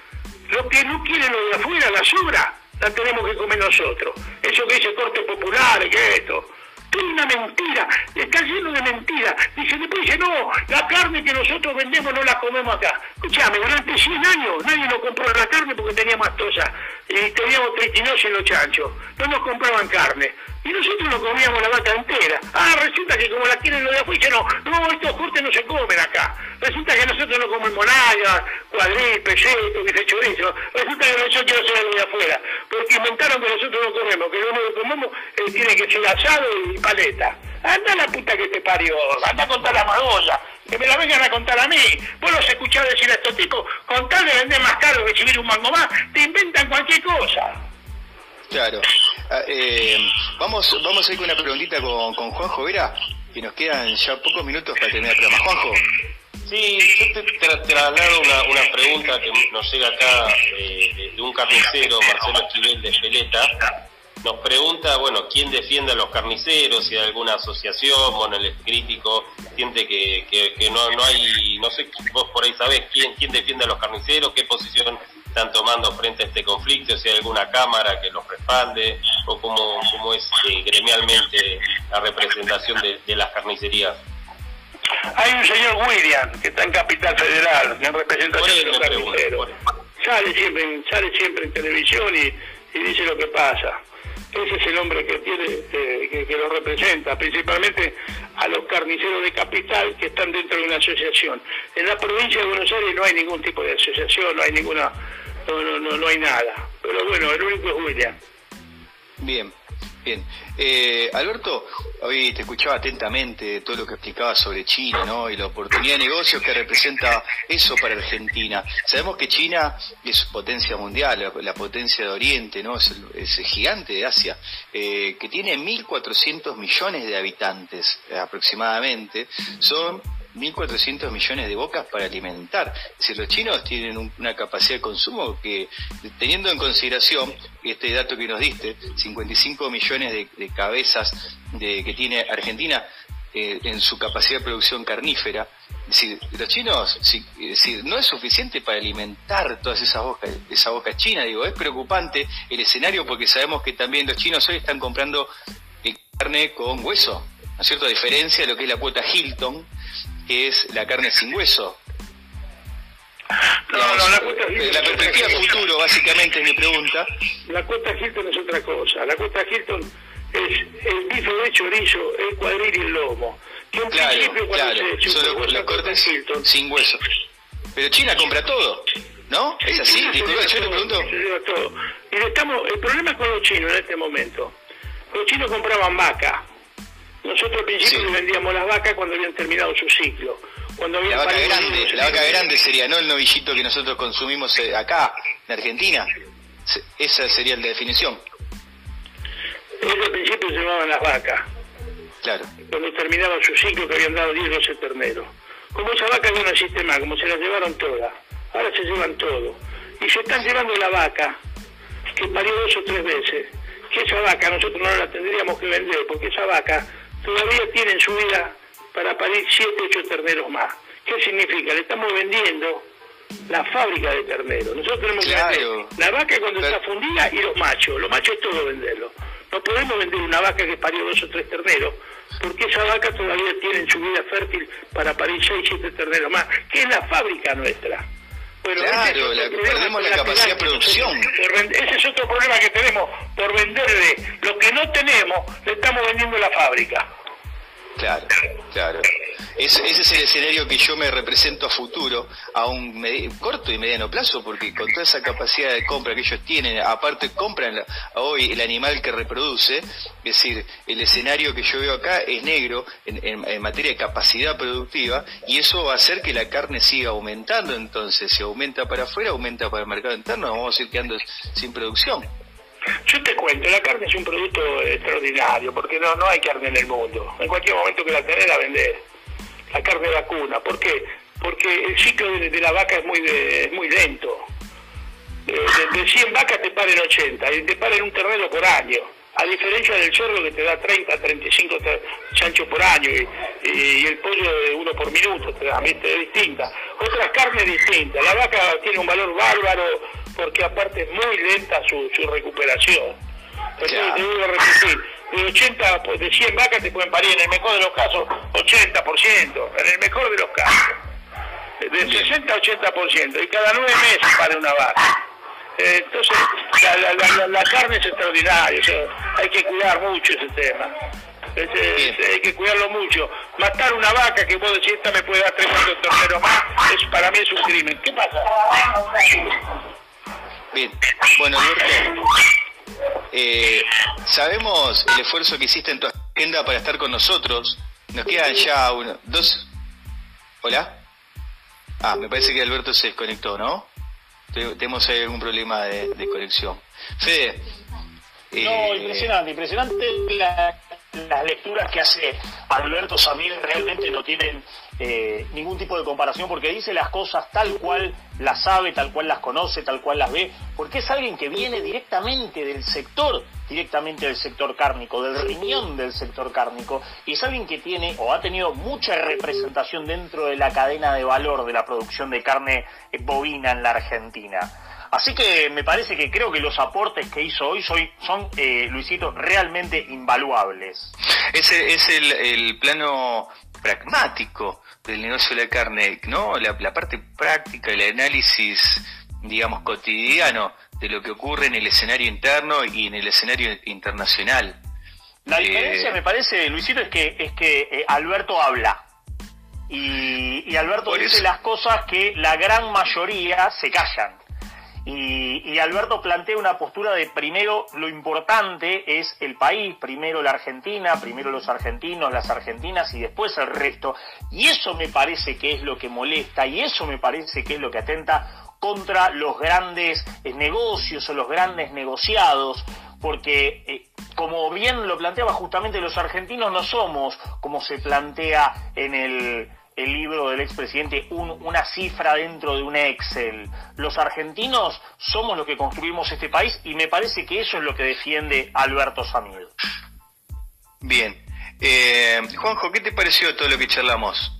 Lo que no quieren los de afuera, la sobra, la tenemos que comer nosotros. Eso que dice corte popular, que esto. Es una mentira, está lleno de mentiras. Dice, después dice, no, la carne que nosotros vendemos no la comemos acá. Escuchame, durante 100 años nadie nos compró la carne porque tenía mastosa y teníamos tritinosis en los chanchos. No nos compraban carne. Y nosotros nos comíamos la vaca entera. Ah, resulta que como la quieren los de afuera, no, no, estos cortes no se comen acá. Resulta que nosotros no comemos nada, cuadril, peseto, que se chorizo. Resulta que nosotros ser los de afuera. Porque inventaron que nosotros no comemos, que lo único que comemos eh, tiene que ser asado y paleta. Anda la puta que te parió, anda a contar la magolla, que me la vengan a contar a mí. Vos los escuchado decir a estos tipos, con tal de vender más caro que recibir un mango más, te inventan cualquier cosa. Claro. Ah, eh, vamos, vamos a ir con una preguntita con, con Juanjo Vera, y nos quedan ya pocos minutos para terminar el programa. Juanjo. Sí, yo te, traslado una, una, pregunta que nos llega acá eh, de, un carnicero, Marcelo Esquivel de Peleta. Nos pregunta, bueno, quién defiende a los carniceros, si hay alguna asociación, bueno, el crítico siente que, que, no, no hay, no sé, vos por ahí sabés quién, quién defiende a los carniceros, qué posición están tomando frente a este conflicto, si hay alguna cámara que los respalde o cómo, cómo es eh, gremialmente la representación de, las carnicerías. Hay un señor William que está en Capital Federal, en representación de los carniceros. Sale siempre, sale siempre en televisión y, y, dice lo que pasa. Ese es el hombre que tiene, que, lo representa, principalmente a los carniceros de capital que están dentro de una asociación. En la provincia de Buenos Aires no hay ningún tipo de asociación, no hay ninguna no, no, no, no hay nada. Pero bueno, el único es William. Bien. Bien, eh, Alberto, hoy te escuchaba atentamente todo lo que explicabas sobre China, ¿no? Y la oportunidad de negocios que representa eso para Argentina. Sabemos que China es potencia mundial, la, potencia de Oriente, ¿no? Es el, gigante de Asia, eh, que tiene 1.400 millones de habitantes eh, aproximadamente. Son 1.400 millones de bocas para alimentar. Es decir, los chinos tienen una capacidad de consumo que, teniendo en consideración este dato que nos diste, 55 millones de, cabezas de, que tiene Argentina eh, en su capacidad de producción carnífera, es decir, los chinos, decir, no es suficiente para alimentar todas esas bocas, esa boca china, digo, es preocupante el escenario porque sabemos que también los chinos hoy están comprando eh, carne con hueso, ¿no es cierto? A diferencia de lo que es la cuota Hilton, que es la carne sin hueso. No, no, la cuota Hilton. La perspectiva futuro, básicamente, es mi pregunta. La cuota Hilton es otra cosa. La cuota Hilton es el bife de chorizo, el cuadril y el lomo. Que un claro, claro. Se Solo los cortes Hilton, sin hueso. Pero China compra todo. ¿No? ¿Es así? yo le pregunto. Todo. Y estamos, el problema es con los chinos en este momento. Los chinos compraban vaca, nosotros al principio vendíamos las vacas cuando habían terminado su ciclo. Cuando la vaca grande, la vaca grande sería, no el novillito que nosotros consumimos eh, acá, en Argentina. Esa sería la definición. Ellos al principio se llamaban las vacas. Claro. Cuando terminaban su ciclo que habían dado 10 12 terneros. Como esa vaca no existe más, como se las llevaron todas. Ahora se llevan todo. Y se están llevando la vaca, que parió dos o tres veces. Que esa vaca nosotros no la tendríamos que vender, porque esa vaca todavía tienen su vida para parir 7, 8 terneros más. ¿Qué significa? Le estamos vendiendo la fábrica de terneros. Nosotros tenemos que vender la vaca cuando está fundida y los machos. Los machos es todo venderlo. No podemos vender una vaca que parió dos o tres terneros, porque esa vaca todavía tiene su vida fértil para parir 6, 7 terneros más, que es la fábrica nuestra. Claro, perdemos la capacidad de producción. Ese es otro problema que tenemos. Por venderle lo que no tenemos, le estamos vendiendo la fábrica. Claro, claro. ese es el escenario que yo me represento a futuro, a un corto y mediano plazo, porque con toda esa capacidad de compra que ellos tienen, aparte compran hoy el animal que reproduce, es decir, el escenario que yo veo acá es negro en, materia de capacidad productiva, y eso va a hacer que la carne siga aumentando, entonces si aumenta para afuera, aumenta para el mercado interno, vamos a ir quedando sin producción. Yo te cuento, la carne es un producto extraordinario, porque no, no hay carne en el mundo. En cualquier momento que la tenés, la vendés. La carne vacuna. ¿Por qué? Porque el ciclo de, la vaca es muy, de, muy lento. Eh, de, 100 vacas te paren 80, y te paren un ternero por año. A diferencia del cerdo que te da 30, 35 chanchos por año y, el pollo de uno por minuto, te da, es distinta. Otras carnes distintas. La vaca tiene un valor bárbaro porque aparte es muy lenta su, su recuperación. Entonces te repetir, de 80, pues, de 100 vacas te pueden parir en el mejor de los casos 80%, en el mejor de los casos. De 60 a 80%, y cada nueve meses para una vaca. Eh, entonces, la, carne es extraordinaria, hay que cuidar mucho ese tema. hay que cuidarlo mucho. Matar una vaca que vos decís, esta me puede dar tres cuatro terneros más, es, para mí es un crimen. ¿Qué pasa? Bien, bueno, Alberto, eh, sabemos el esfuerzo que hiciste en tu agenda para estar con nosotros. Nos quedan ya uno, dos. ¿Hola? Ah, me parece que Alberto se desconectó, ¿no? Tenemos algún problema de, conexión. Fede. no, eh, impresionante, impresionante las lecturas que hace Alberto Samir realmente no tienen eh, ningún tipo de comparación porque dice las cosas tal cual las sabe, tal cual las conoce, tal cual las ve, porque es alguien que viene directamente del sector, directamente del sector cárnico, del riñón del sector cárnico, y es alguien que tiene o ha tenido mucha representación dentro de la cadena de valor de la producción de carne bovina en la Argentina. Así que me parece que creo que los aportes que hizo hoy son, eh, Luisito, realmente invaluables. Ese es el, el plano pragmático del negocio de la carne, ¿no? La, parte práctica, el análisis, digamos, cotidiano de lo que ocurre en el escenario interno y en el escenario internacional. La eh, diferencia, me parece, Luisito, es que, es que eh, Alberto habla. Y, Alberto dice las cosas que la gran mayoría se callan. Y, Alberto plantea una postura de primero lo importante es el país, primero la Argentina, primero los argentinos, las argentinas y después el resto. Y eso me parece que es lo que molesta y eso me parece que es lo que atenta contra los grandes eh, negocios o los grandes negociados, porque eh, como bien lo planteaba justamente los argentinos no somos, como se plantea en el, libro del expresidente, un, una cifra dentro de un Excel. Los argentinos somos los que construimos este país y me parece que eso es lo que defiende Alberto Samir. Bien. Eh, Juanjo, ¿qué te pareció todo lo que charlamos?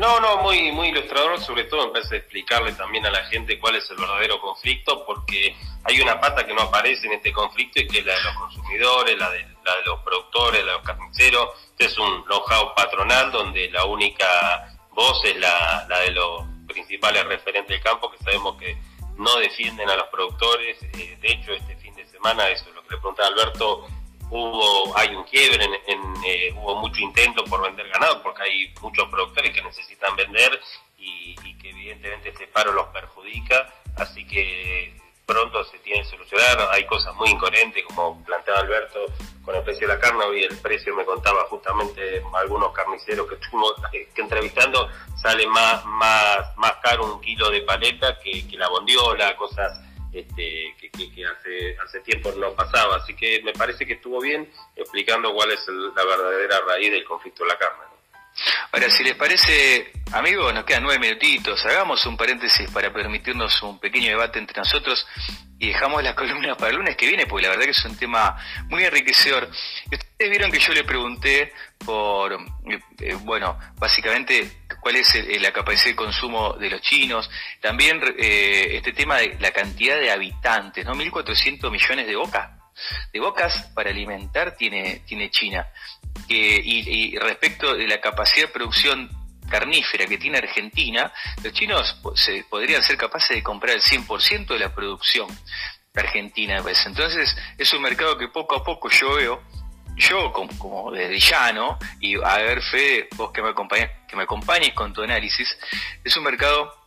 No, no, muy, muy ilustrador, sobre todo en vez de explicarle también a la gente cuál es el verdadero conflicto, porque hay una pata que no aparece en este conflicto y que es la de los consumidores, la de, de los productores, de los carniceros. Este es un know-how patronal donde la única voz es la, la de los principales referentes del campo que sabemos que no defienden a los productores. Eh, de hecho, este fin de semana, eso es lo que le preguntaba Alberto, hubo hay un quiebre, en, eh, hubo mucho intento por vender ganado porque hay muchos productores que necesitan vender y, que evidentemente este paro los perjudica, así que pronto se tiene que solucionar, hay cosas muy incoherentes como planteaba Alberto con el precio de la carne, hoy el precio me contaba justamente algunos carniceros que estuvimos que entrevistando, sale más, más, más caro un kilo de paleta que, que la bondiola, cosas este, que, hace, hace tiempo no pasaba. Así que me parece que estuvo bien explicando cuál es la verdadera raíz del conflicto de la carne. Ahora, si les parece, amigos, nos quedan nueve minutitos. Hagamos un paréntesis para permitirnos un pequeño debate entre nosotros y dejamos la columna para el lunes que viene, porque la verdad que es un tema muy enriquecedor. Ustedes vieron que yo le pregunté por, eh, bueno, básicamente cuál es la capacidad de consumo de los chinos, también eh, este tema de la cantidad de habitantes, ¿no? 1.400 millones de bocas, de bocas para alimentar tiene, tiene China. y, respecto de la capacidad de producción carnífera que tiene Argentina, los chinos se, podrían ser capaces de comprar el 100% de la producción argentina. Pues. Entonces es un mercado que poco a poco yo veo yo como, como desde llano, y a ver Fe, vos que me acompañes, que me acompañes con tu análisis, es un mercado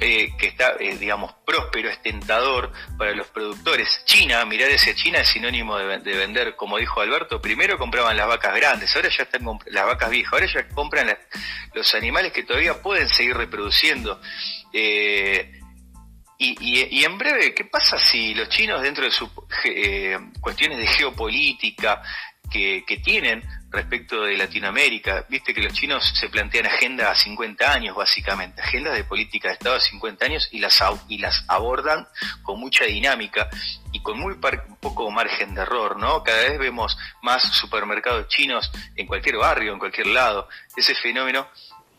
eh, que está, eh, digamos, próspero, es tentador para los productores. China, mirar hacia China es sinónimo de, vender, como dijo Alberto, primero compraban las vacas grandes, ahora ya están las vacas viejas, ahora ya compran los animales que todavía pueden seguir reproduciendo. Eh, y, en breve, ¿qué pasa si los chinos dentro de sus cuestiones de geopolítica, que, tienen respecto de Latinoamérica. Viste que los chinos se plantean agenda a 50 años, básicamente, agendas de política de Estado a 50 años y las, y las abordan con mucha dinámica y con muy poco margen de error, ¿no? Cada vez vemos más supermercados chinos en cualquier barrio, en cualquier lado. Ese fenómeno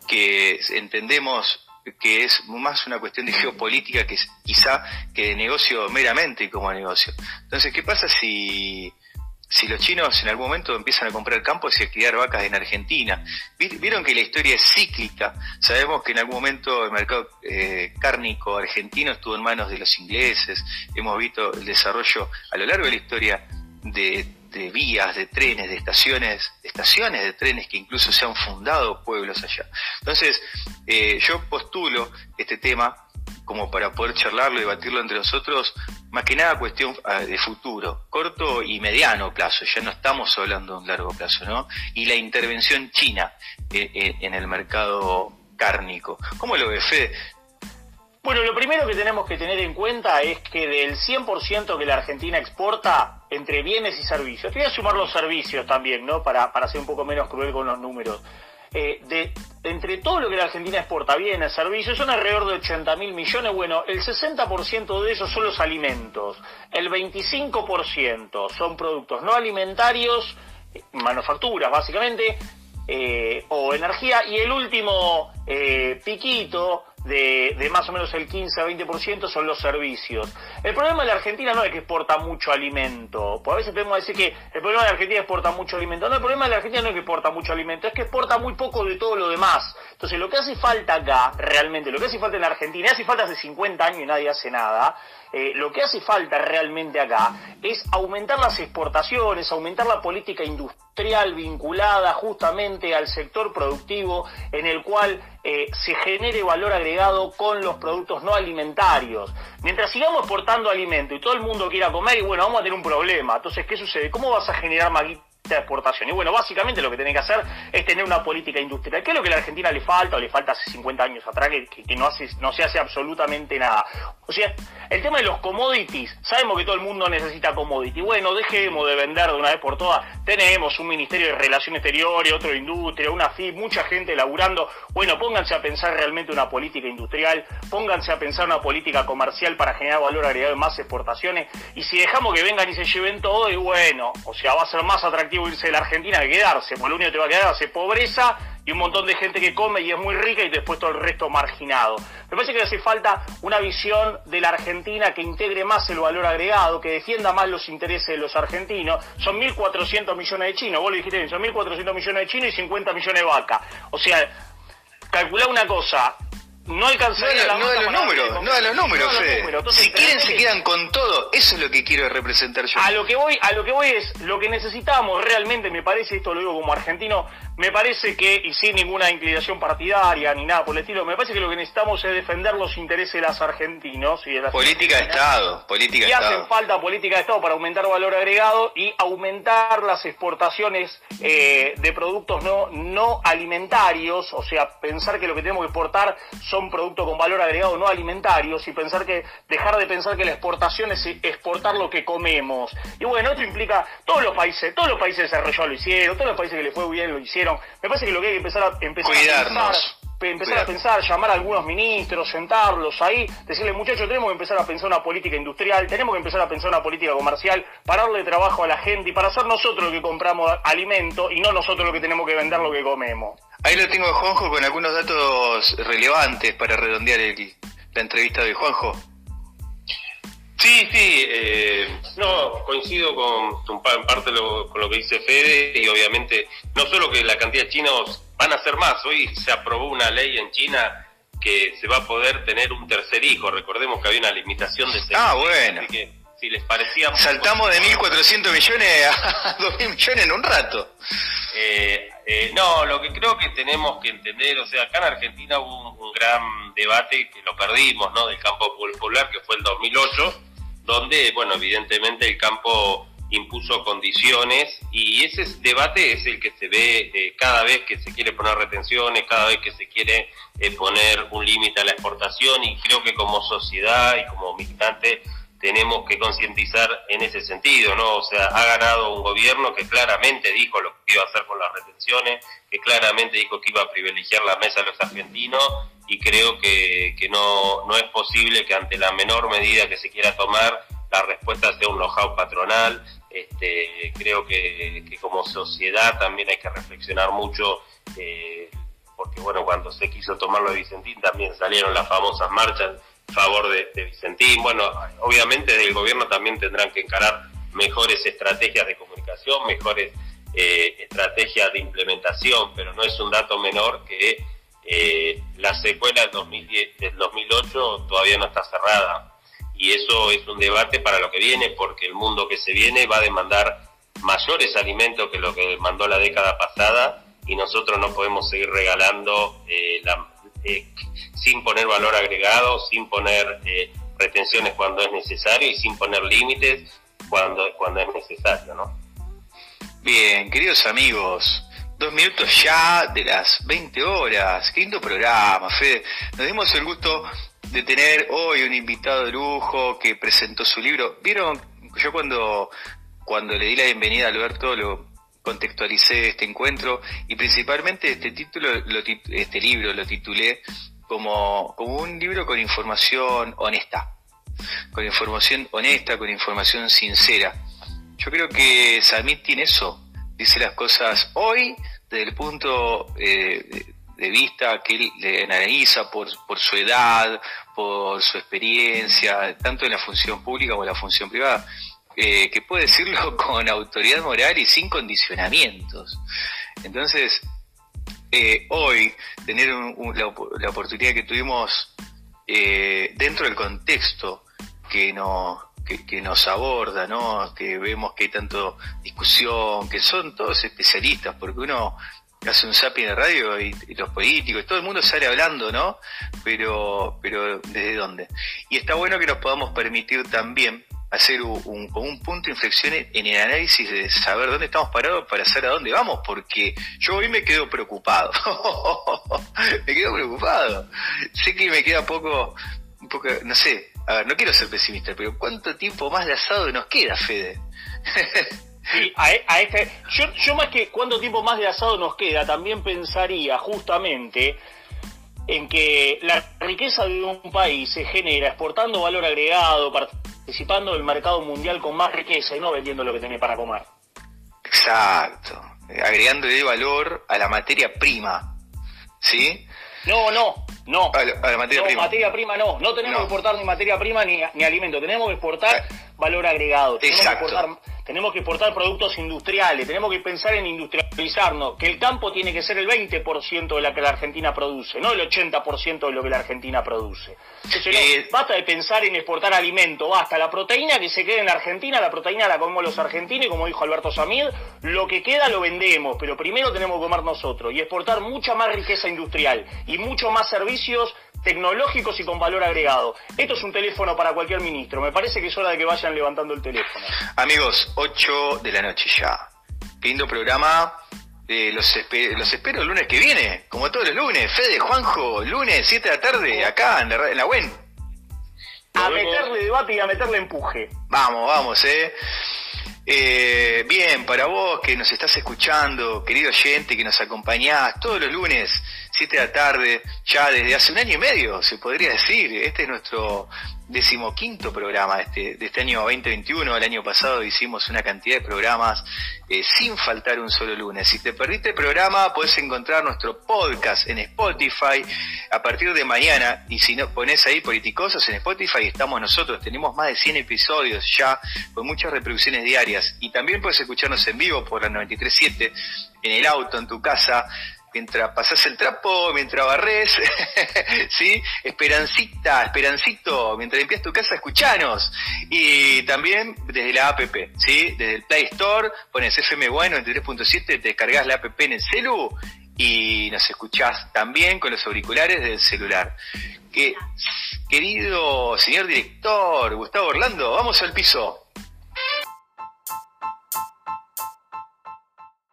que entendemos que es más una cuestión de geopolítica que quizá que de negocio meramente como negocio. Entonces, ¿qué pasa si si los chinos en algún momento empiezan a comprar campos y a criar vacas en Argentina. Vieron que la historia es cíclica. Sabemos que en algún momento el mercado eh, cárnico argentino estuvo en manos de los ingleses. Hemos visto el desarrollo a lo largo de la historia de, vías, de trenes, de estaciones, estaciones de trenes que incluso se han fundado pueblos allá. Entonces, eh, yo postulo este tema como para poder charlarlo y debatirlo entre nosotros, más que nada cuestión ah, de futuro, corto y mediano plazo, ya no estamos hablando de un largo plazo, ¿no? Y la intervención china eh, eh, en el mercado cárnico. ¿Cómo lo ve Fede? Bueno, lo primero que tenemos que tener en cuenta es que del 100% que la Argentina exporta entre bienes y servicios, te voy a sumar los servicios también, ¿no? Para, para ser un poco menos cruel con los números. Eh, de, entre todo lo que la Argentina exporta, bienes, servicios, son alrededor de 80 mil millones. Bueno, el 60% de esos son los alimentos, el 25% son productos no alimentarios, eh, manufacturas básicamente, eh, o energía, y el último piquito de, de, más o menos el 15 a 20% son los servicios. el problema de la Argentina no es que exporta mucho alimento, porque a veces podemos decir que el problema de la Argentina exporta mucho alimento, no, el problema de la Argentina no es que exporta mucho alimento, es que exporta muy poco de todo lo demás. Entonces lo que hace falta acá, realmente, lo que hace falta en la Argentina, hace falta hace 50 años y nadie hace nada, eh, lo que hace falta realmente acá es aumentar las exportaciones, aumentar la política industrial vinculada justamente al sector productivo en el cual eh, se genere valor agregado con los productos no alimentarios. Mientras sigamos exportando alimento y todo el mundo quiera comer, y bueno, vamos a tener un problema. Entonces, ¿qué sucede? ¿Cómo vas a generar más de exportación. Y bueno, básicamente lo que tiene que hacer es tener una política industrial. ¿Qué es lo que a la Argentina le falta o le falta hace 50 años atrás que, no, se hace absolutamente nada? O sea, el tema de los commodities, sabemos que todo el mundo necesita commodities. Bueno, dejemos de vender de una vez por todas. Tenemos un Ministerio de Relaciones Exteriores, otro de Industria, una FIP, mucha gente laburando. Bueno, pónganse a pensar realmente una política industrial, pónganse a pensar una política comercial para generar valor agregado en más exportaciones. Y si dejamos que vengan y se lleven todo, y bueno, o sea, va a ser más atractivo irse de la Argentina que quedarse, porque lo único que te va a quedar es pobreza y un montón de gente que come y es muy rica y después todo el resto marginado. Me parece que hace falta una visión de la Argentina que integre más el valor agregado, que defienda más los intereses de los argentinos. Son 1.400 millones de chinos, vos lo dijiste bien, son 1.400 millones de chinos y 50 millones de vacas. O sea, calcula una cosa, no alcanzaría no, no de los números, no de los números, si quieren se quedan con todo, eso es lo que quiero representar yo. A lo que voy, a lo que voy es lo que necesitamos realmente, me parece, esto lo digo como argentino, me parece que, y sin ninguna inclinación partidaria ni nada por el estilo, me parece que lo que necesitamos es defender los intereses de los argentinos y de las Política de Estado, política de y hacen falta política de Estado para aumentar valor agregado y aumentar las exportaciones eh, de productos no, no alimentarios, o sea, pensar que lo que tenemos que exportar son productos con valor agregado no alimentarios y pensar que, dejar de pensar que la exportación es exportar lo que comemos. Y bueno, esto implica, todos los países, todos los países desarrollados lo hicieron, todos los países que le fue bien lo hicieron, me parece que lo que hay que empezar a empezar a pensar, empezar a pensar, llamar a algunos ministros, sentarlos ahí, decirle muchachos, tenemos que empezar a pensar una política industrial, tenemos que empezar a pensar una política comercial, para darle trabajo a la gente y para ser nosotros los que compramos alimento y no nosotros los que tenemos que vender lo que comemos. Ahí lo tengo Juanjo con algunos datos relevantes para redondear la entrevista de Juanjo. Sí, sí, eh, no, coincido con, en parte con lo que dice Fede y obviamente no solo que la cantidad de chinos van a ser más, hoy se aprobó una ley en China que se va a poder tener un tercer hijo, recordemos que había una limitación de Ah, bueno. que si les parecía... Saltamos de 1.400 millones a 2.000 millones en un rato. Eh, eh, no, lo que creo que tenemos que entender, o sea, acá en Argentina hubo un, un gran debate que lo perdimos, ¿no? Del campo popular, que fue el 2008 donde, bueno, evidentemente el campo impuso condiciones y ese debate es el que se ve eh, cada vez que se quiere poner retenciones, cada vez que se quiere eh, poner un límite a la exportación y creo que como sociedad y como militante tenemos que concientizar en ese sentido, ¿no? O sea, ha ganado un gobierno que claramente dijo lo que iba a hacer con las retenciones, que claramente dijo que iba a privilegiar la mesa de los argentinos y creo que, que no, no es posible que ante la menor medida que se quiera tomar la respuesta sea un know-how patronal. Este, creo que, que, como sociedad también hay que reflexionar mucho, eh, porque bueno, cuando se quiso tomar lo de Vicentín también salieron las famosas marchas favor de, Vicentín. Bueno, obviamente del gobierno también tendrán que encarar mejores estrategias de comunicación, mejores eh, estrategias de implementación, pero no es un dato menor que eh, la secuela del, 2010, del 2008 todavía no está cerrada. Y eso es un debate para lo que viene, porque el mundo que se viene va a demandar mayores alimentos que lo que demandó la década pasada y nosotros no podemos seguir regalando eh, la, eh, sin poner valor agregado, sin poner eh, retenciones cuando es necesario y sin poner límites cuando, cuando es necesario, ¿no? Bien, queridos amigos, dos minutos ya de las 20 horas. Qué programa, Fede. Nos dimos el gusto de tener hoy un invitado de lujo que presentó su libro. Vieron, yo cuando, cuando le di la bienvenida a Alberto lo contextualicé este encuentro y principalmente este título, este libro lo titulé como, como un libro con información honesta, con información honesta, con información sincera. Yo creo que Samit tiene eso, dice las cosas hoy desde el punto, eh, de vista que él le analiza por, su edad, por su experiencia, tanto en la función pública como en la función privada, eh, que puede decirlo con autoridad moral y sin condicionamientos. Entonces, eh, hoy tener la, la, oportunidad que tuvimos dentro del contexto que nos, que, nos aborda, ¿no? que vemos que hay tanto discusión, que son todos especialistas, porque uno hace un zapping de radio y, los políticos, todo el mundo sale hablando, ¿no? Pero, pero ¿desde dónde? Y está bueno que nos podamos permitir también hacer un, un, punto de inflexión en el análisis de saber dónde estamos parados para saber a dónde vamos, porque yo hoy me quedo preocupado. me quedo preocupado. Sé que me queda poco, un poco, no sé, a ver, no quiero ser pesimista, pero ¿cuánto tiempo más de asado nos queda, Fede? Sí, a, a este, yo, yo más que cuánto tiempo más de asado nos queda, también pensaría justamente en que la riqueza de un país se genera exportando valor agregado, participando del mercado mundial con más riqueza y no vendiendo lo que tiene para comer. Exacto, agregándole valor a la materia prima, ¿sí? No, no, no. A la, materia prima. materia prima no. No tenemos que exportar ni materia prima ni, ni alimento. Tenemos que exportar valor agregado. Exacto. que exportar tenemos que exportar productos industriales, tenemos que pensar en industrializarnos, que el campo tiene que ser el 20% de lo que la Argentina produce, no el 80% de lo que la Argentina produce. Entonces, eh, basta de pensar en exportar alimento, basta la proteína que se quede en la Argentina, la proteína la comemos los argentinos y como dijo Alberto Samid, lo que queda lo vendemos, pero primero tenemos que comer nosotros y exportar mucha más riqueza industrial y mucho más servicios tecnológicos y con valor agregado. Esto es un teléfono para cualquier ministro. Me parece que es hora de que vayan levantando el teléfono. Amigos, 8 de la noche ya. Lindo programa. Eh, los, los espero el lunes que viene, como todos los lunes. Fede, Juanjo, lunes, 7 de la tarde, acá en la, en la WEN. A meterle debate y a meterle empuje. Vamos, vamos, eh. Eh, bien, para vos que nos estás escuchando, querido oyente, que nos acompañás todos los lunes, 7 de la tarde, ya desde hace un año y medio, se podría decir. Este es nuestro decimoquinto programa este, de este año 2021. El año pasado hicimos una cantidad de programas eh, sin faltar un solo lunes. Si te perdiste el programa, puedes encontrar nuestro podcast en Spotify a partir de mañana. Y si no pones ahí Politicosos en Spotify, estamos nosotros. Tenemos más de 100 episodios ya, con muchas reproducciones diarias. Y también puedes escucharnos en vivo por la 93.7, en el auto, en tu casa mientras pasas el trapo, mientras barres, ¿sí? Esperancita, esperancito, mientras limpias tu casa, escuchanos. Y también desde la app, ¿sí? Desde el Play Store, pones FM Bueno 93.7, te descargas la app en el celu y nos escuchás también con los auriculares del celular. Que, querido señor director, Gustavo Orlando, vamos al piso.